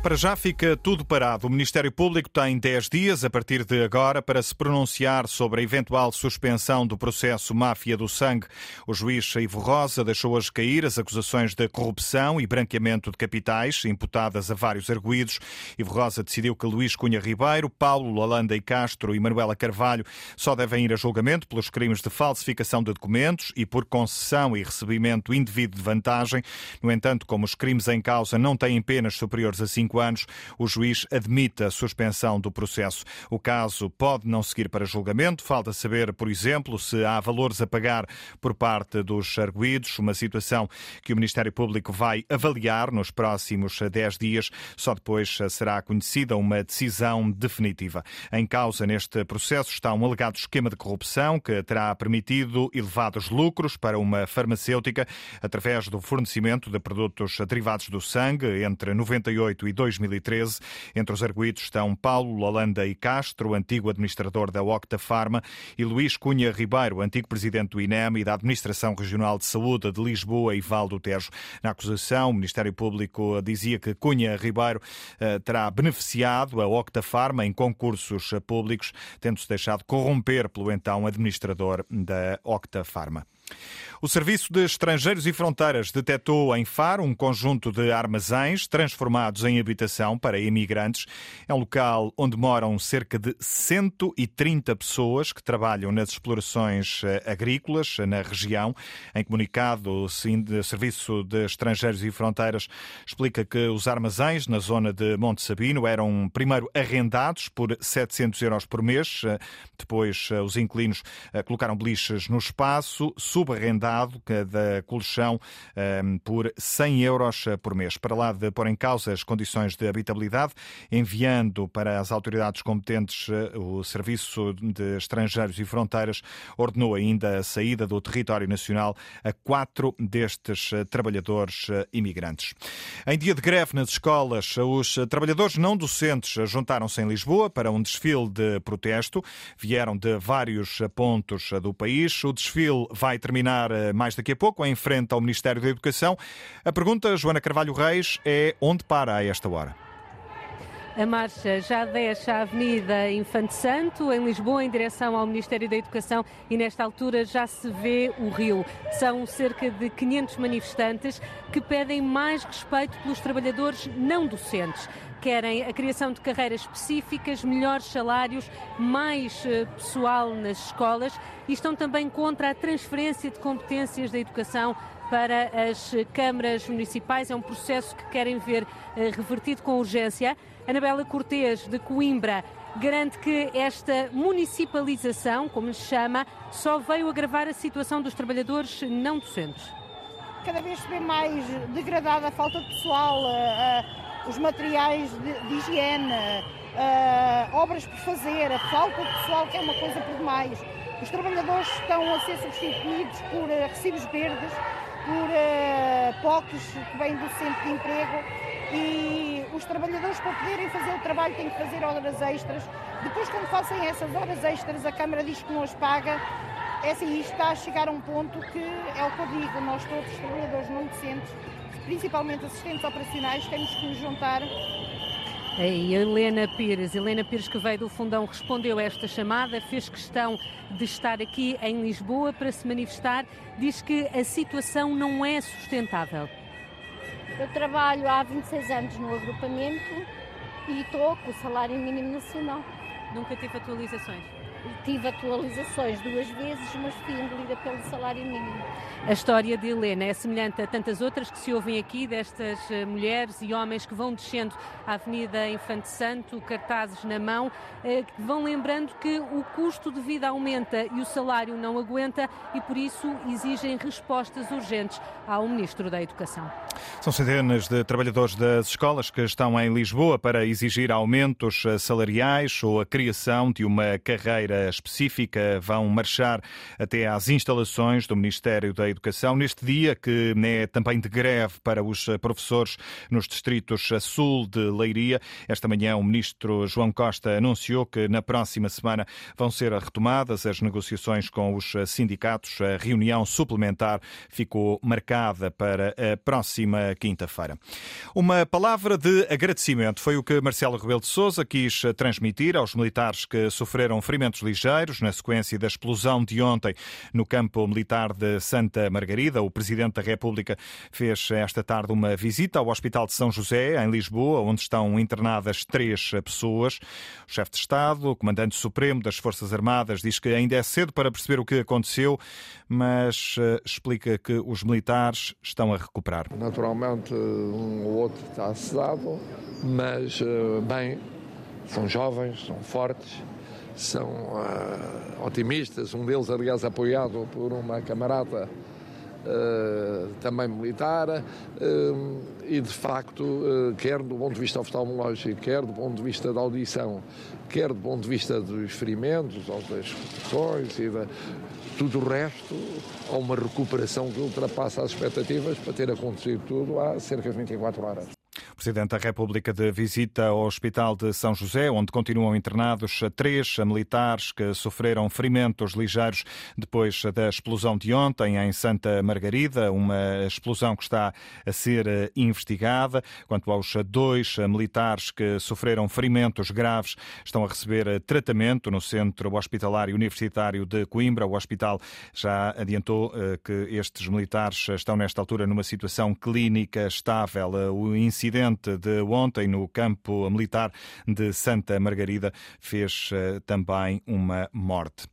Para já fica tudo parado. O Ministério Público tem 10 dias, a partir de agora, para se pronunciar sobre a eventual suspensão do processo Máfia do Sangue. O juiz Ivo Rosa deixou hoje cair as acusações de corrupção e branqueamento de capitais imputadas a vários arguídos. Ivo Rosa decidiu que Luís Cunha Ribeiro, Paulo Lalanda e Castro e Manuela Carvalho só devem ir a julgamento pelos crimes de falsificação de documentos e por concessão e recebimento indevido de vantagem. No entanto, como os crimes em causa não têm penas superiores a 5 cinco anos, o juiz admite a suspensão do processo. O caso pode não seguir para julgamento. Falta saber, por exemplo, se há valores a pagar por parte dos arguídos, uma situação que o Ministério Público vai avaliar nos próximos 10 dias. Só depois será conhecida uma decisão definitiva. Em causa neste processo está um alegado esquema de corrupção que terá permitido elevados lucros para uma farmacêutica através do fornecimento de produtos derivados do sangue entre 98 e 2013. Entre os arguídos estão Paulo Lolanda e Castro, antigo administrador da Octa Pharma, e Luís Cunha Ribeiro, antigo presidente do INEM e da Administração Regional de Saúde de Lisboa e Val do Tejo. Na acusação, o Ministério Público dizia que Cunha Ribeiro eh, terá beneficiado a Octa Pharma em concursos públicos, tendo-se deixado corromper pelo então administrador da Octa Pharma. O Serviço de Estrangeiros e Fronteiras detectou em Faro um conjunto de armazéns transformados em habitação para imigrantes. É um local onde moram cerca de 130 pessoas que trabalham nas explorações eh, agrícolas na região. Em comunicado, o Serviço de Estrangeiros e Fronteiras explica que os armazéns na zona de Monte Sabino eram primeiro arrendados por 700 euros por mês, eh, depois eh, os inquilinos colocaram beliches no espaço, subarrendados dado da colchão ehm, por 100 euros eh, por mês. Para lá de pôr em causa as condições de habitabilidade, enviando para as autoridades competentes eh, o Serviço de Estrangeiros e Fronteiras ordenou ainda a saída do território nacional a quatro destes eh, trabalhadores imigrantes. Em dia de greve nas escolas, os trabalhadores não docentes juntaram-se em Lisboa para um desfile de protesto. Vieram de vários pontos do país. O desfile vai terminar eh, mais daqui a pouco, em frente ao Ministério da Educação. A pergunta, Joana Carvalho Reis, é onde para a esta hora? A marcha já deixa a Avenida Infante Santo, em Lisboa, em direção ao Ministério da Educação, e nesta altura já se vê o Rio. São cerca de 500 manifestantes que pedem mais respeito pelos trabalhadores não docentes querem a criação de carreiras específicas, melhores salários, mais eh, pessoal nas escolas e estão também contra a transferência de competências da educação para as câmaras municipais. É um processo que querem ver eh, revertido com urgência. Anabela Cortês, de Coimbra, garante que esta municipalização, como se chama, só veio agravar a situação dos trabalhadores não docentes. Cada vez se vê mais degradada a falta de pessoal, a, os materiais de, de higiene, uh, obras por fazer, a falta de pessoal, que é uma coisa por demais. Os trabalhadores estão a ser substituídos por recibos verdes, por POCs que vêm do centro de emprego e os trabalhadores para poderem fazer o trabalho têm que fazer horas extras. Depois quando fazem essas horas extras a Câmara diz que não as paga. É assim, isto está a chegar a um ponto que é o que eu digo, nós todos, os trabalhadores não decentes, principalmente assistentes operacionais, temos que nos juntar. E Helena Pires, Helena Pires que veio do Fundão respondeu a esta chamada, fez questão de estar aqui em Lisboa para se manifestar, diz que a situação não é sustentável. Eu trabalho há 26 anos no agrupamento e estou com o salário mínimo nacional. Nunca teve atualizações? Tive atualizações duas vezes, mas fui engolida pelo salário mínimo. A história de Helena é semelhante a tantas outras que se ouvem aqui, destas eh, mulheres e homens que vão descendo a Avenida Infante Santo, cartazes na mão, eh, que vão lembrando que o custo de vida aumenta e o salário não aguenta e por isso exigem respostas urgentes ao Ministro da Educação. São centenas de trabalhadores das escolas que estão em Lisboa para exigir aumentos salariais ou a criação de uma carreira maneira específica, vão marchar até às instalações do Ministério da Educação neste dia que é também de greve para os professores nos distritos sul de Leiria. Esta manhã o ministro João Costa anunciou que na próxima semana vão ser retomadas as negociações com os sindicatos. A reunião suplementar ficou marcada para a próxima quinta-feira. Uma palavra de agradecimento foi o que Marcelo Rebelo de Sousa quis transmitir aos militares que sofreram ferimentos ligeiros na sequência da explosão de ontem no campo militar de Santa Margarida. O Presidente da República fez esta tarde uma visita ao Hospital de São José, em Lisboa, onde estão internadas três pessoas. O chefe de Estado, o Comandante Supremo das Forças Armadas, diz que ainda é cedo para perceber o que aconteceu, mas uh, explica que os militares estão a recuperar. Naturalmente, um ou outro está sedado, mas, uh, bem, são jovens, são fortes, são uh, otimistas. Um deles, aliás, apoiado por uma camarada Uh, também militar, uh, e de facto, quer do ponto de vista oftalmológico, quer do ponto de vista da audição, quer do ponto de vista dos ferimentos, ou das expressões e da, tudo o resto, há uma recuperação que ultrapassa as expectativas para ter acontecido tudo há cerca de 24 horas. Presidente da República de visita ao Hospital de São José, onde continuam internados três militares que sofreram ferimentos ligeiros depois da explosão de ontem em Santa Margarida, uma explosão que está a ser eh, investigada. Quanto aos dois militares que sofreram ferimentos graves, estão a receber eh, tratamento no Centro Hospitalar Universitário de Coimbra. O hospital já adiantou eh, que estes militares estão nesta altura numa situação clínica estável. O incidente de ontem no campo militar de Santa Margarida fez eh, também uma morte.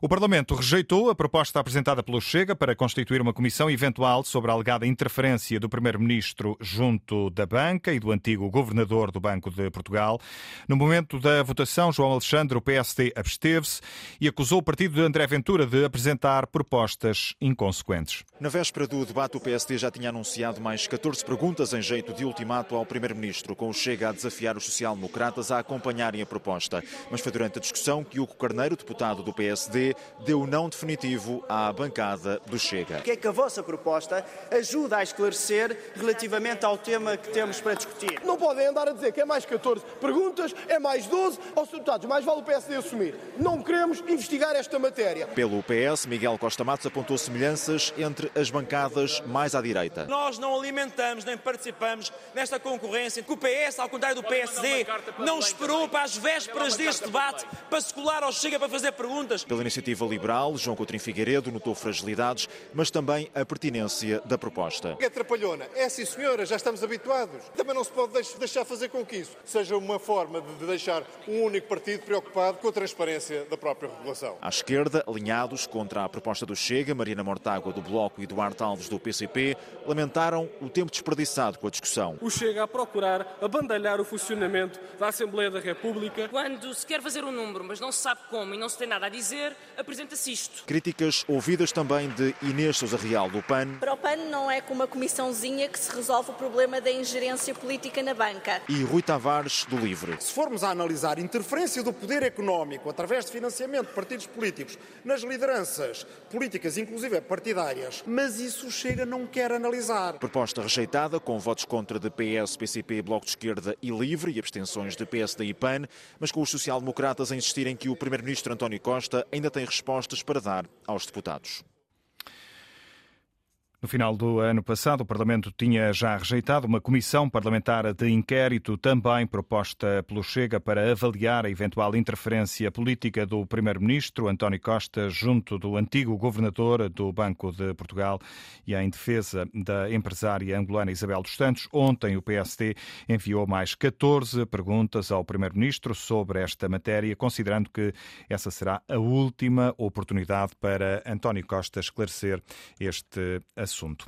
O Parlamento rejeitou a proposta apresentada pelo Chega para constituir uma comissão eventual sobre a alegada interferência do Primeiro-Ministro junto da banca e do antigo governador do Banco de Portugal. No momento da votação, João Alexandre, o PSD, absteve-se e acusou o partido de André Ventura de apresentar propostas inconsequentes. Na véspera do debate, o PSD já tinha anunciado mais 14 perguntas em jeito de ultimato ao Primeiro-Ministro, com o Chega a desafiar os social-democratas a acompanharem a proposta. Mas foi durante a discussão que Hugo Carneiro, deputado do PSD, deu não definitivo à bancada do Chega. O que é que a vossa proposta ajuda a esclarecer relativamente ao tema que temos para discutir? Não podem andar a dizer que é mais 14 perguntas, é mais 12, aos deputados, mais vale o PSD assumir. Não queremos investigar esta matéria. Pelo PS, Miguel Costa Matos apontou semelhanças entre as bancadas mais à direita. Nós não alimentamos nem participamos nesta concorrência que o PS, ao contrário do PSD, não esperou para as vésperas deste debate para se colar ao Chega para fazer perguntas. Pela iniciativa liberal, João Coutinho Figueiredo notou fragilidades, mas também a pertinência da proposta. É trapalhona. É sim, senhora, já estamos habituados. Também não se pode deixar fazer com que isso seja uma forma de deixar um único partido preocupado com a transparência da própria regulação. À esquerda, alinhados contra a proposta do Chega, Marina Mortágua do Bloco e Duarte Alves do PCP, lamentaram o tempo desperdiçado com a discussão. O Chega a procurar abandalhar o funcionamento da Assembleia da República. Quando se quer fazer um número, mas não se sabe como e não se tem nada a dizer, apresenta-se isto. Críticas ouvidas também de Inês Sousa Real do PAN. Para o PAN não é com uma comissãozinha que se resolve o problema da ingerência política na banca. E Rui Tavares do Livre. Se formos a analisar interferência do poder económico através de financiamento de partidos políticos nas lideranças políticas, inclusive partidárias, mas isso chega não quer analisar. Proposta rejeitada com votos contra de PS, PCP, Bloco de Esquerda e Livre e abstenções de PSD e PAN, mas com os social-democratas a insistirem que o primeiro-ministro António Costa ainda tem respostas para dar aos deputados. No final do ano passado, o Parlamento tinha já rejeitado uma comissão parlamentar de inquérito, também proposta pelo Chega, para avaliar a eventual interferência política do Primeiro-Ministro António Costa junto do antigo governador do Banco de Portugal e em defesa da empresária angolana Isabel dos Santos. Ontem, o PSD enviou mais 14 perguntas ao Primeiro-Ministro sobre esta matéria, considerando que essa será a última oportunidade para António Costa esclarecer este assunto assunto.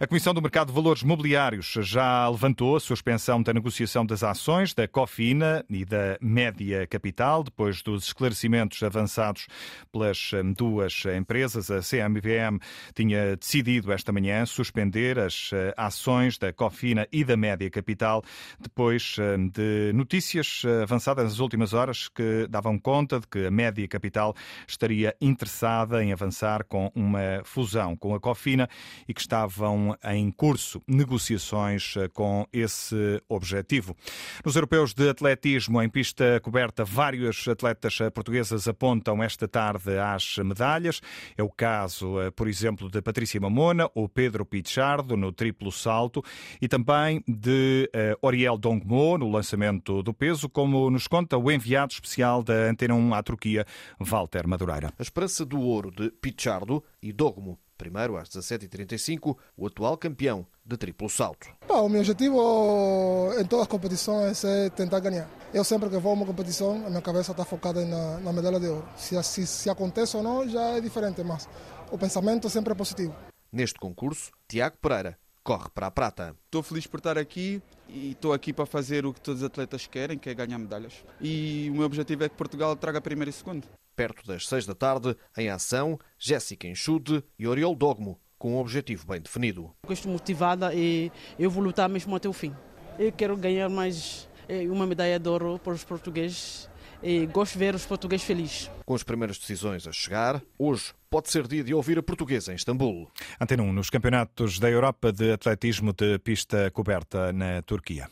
A Comissão do Mercado de Valores Mobiliários já levantou a suspensão da negociação das ações da Cofina e da Média Capital, depois dos esclarecimentos avançados pelas hum, duas empresas. A CMVM tinha decidido esta manhã suspender as eh, ações da Cofina e da Média Capital, depois hum, de notícias avançadas nas últimas horas que davam conta de que a Média Capital estaria interessada em avançar com uma fusão com a Cofina e que estavam em curso negociações eh, com esse objetivo. Nos europeus de atletismo em pista coberta, vários atletas eh, portuguesas apontam esta tarde às medalhas. É o caso, eh, por exemplo, de Patrícia Mamona ou Pedro Pichardo no triplo salto e também de Oriel Dongmo no lançamento do peso, como nos conta o enviado especial da Antena 1 à Turquia, Walter Madureira. A esperança do ouro de Pichardo e Dogmo Primeiro, às 17h35, o atual campeão de triplo salto. o meu objetivo em todas as competições é tentar ganhar. Eu sempre que vou a uma competição, a minha cabeça está focada na, na medalha de ouro. Se, se, se acontece ou não, já é diferente, mas o pensamento sempre é positivo. Neste concurso, Tiago Pereira corre para a prata. Estou feliz por estar aqui e estou aqui para fazer o que todos os atletas querem, que é ganhar medalhas. E o meu objetivo é que Portugal traga primeiro e segundo. Perto das seis da tarde, em ação, Jéssica Enxude e Oriol Dogmo, com um objetivo bem definido. estou motivada e eu vou lutar mesmo até o fim. Eu quero ganhar mais eh, uma medalha de ouro para os portugueses e gosto de ver os portugueses felizes. Com as primeiras decisões a chegar, hoje pode ser dia de ouvir a portuguesa em Istambul. Antena 1, nos campeonatos da Europa de atletismo de pista coberta na Turquia.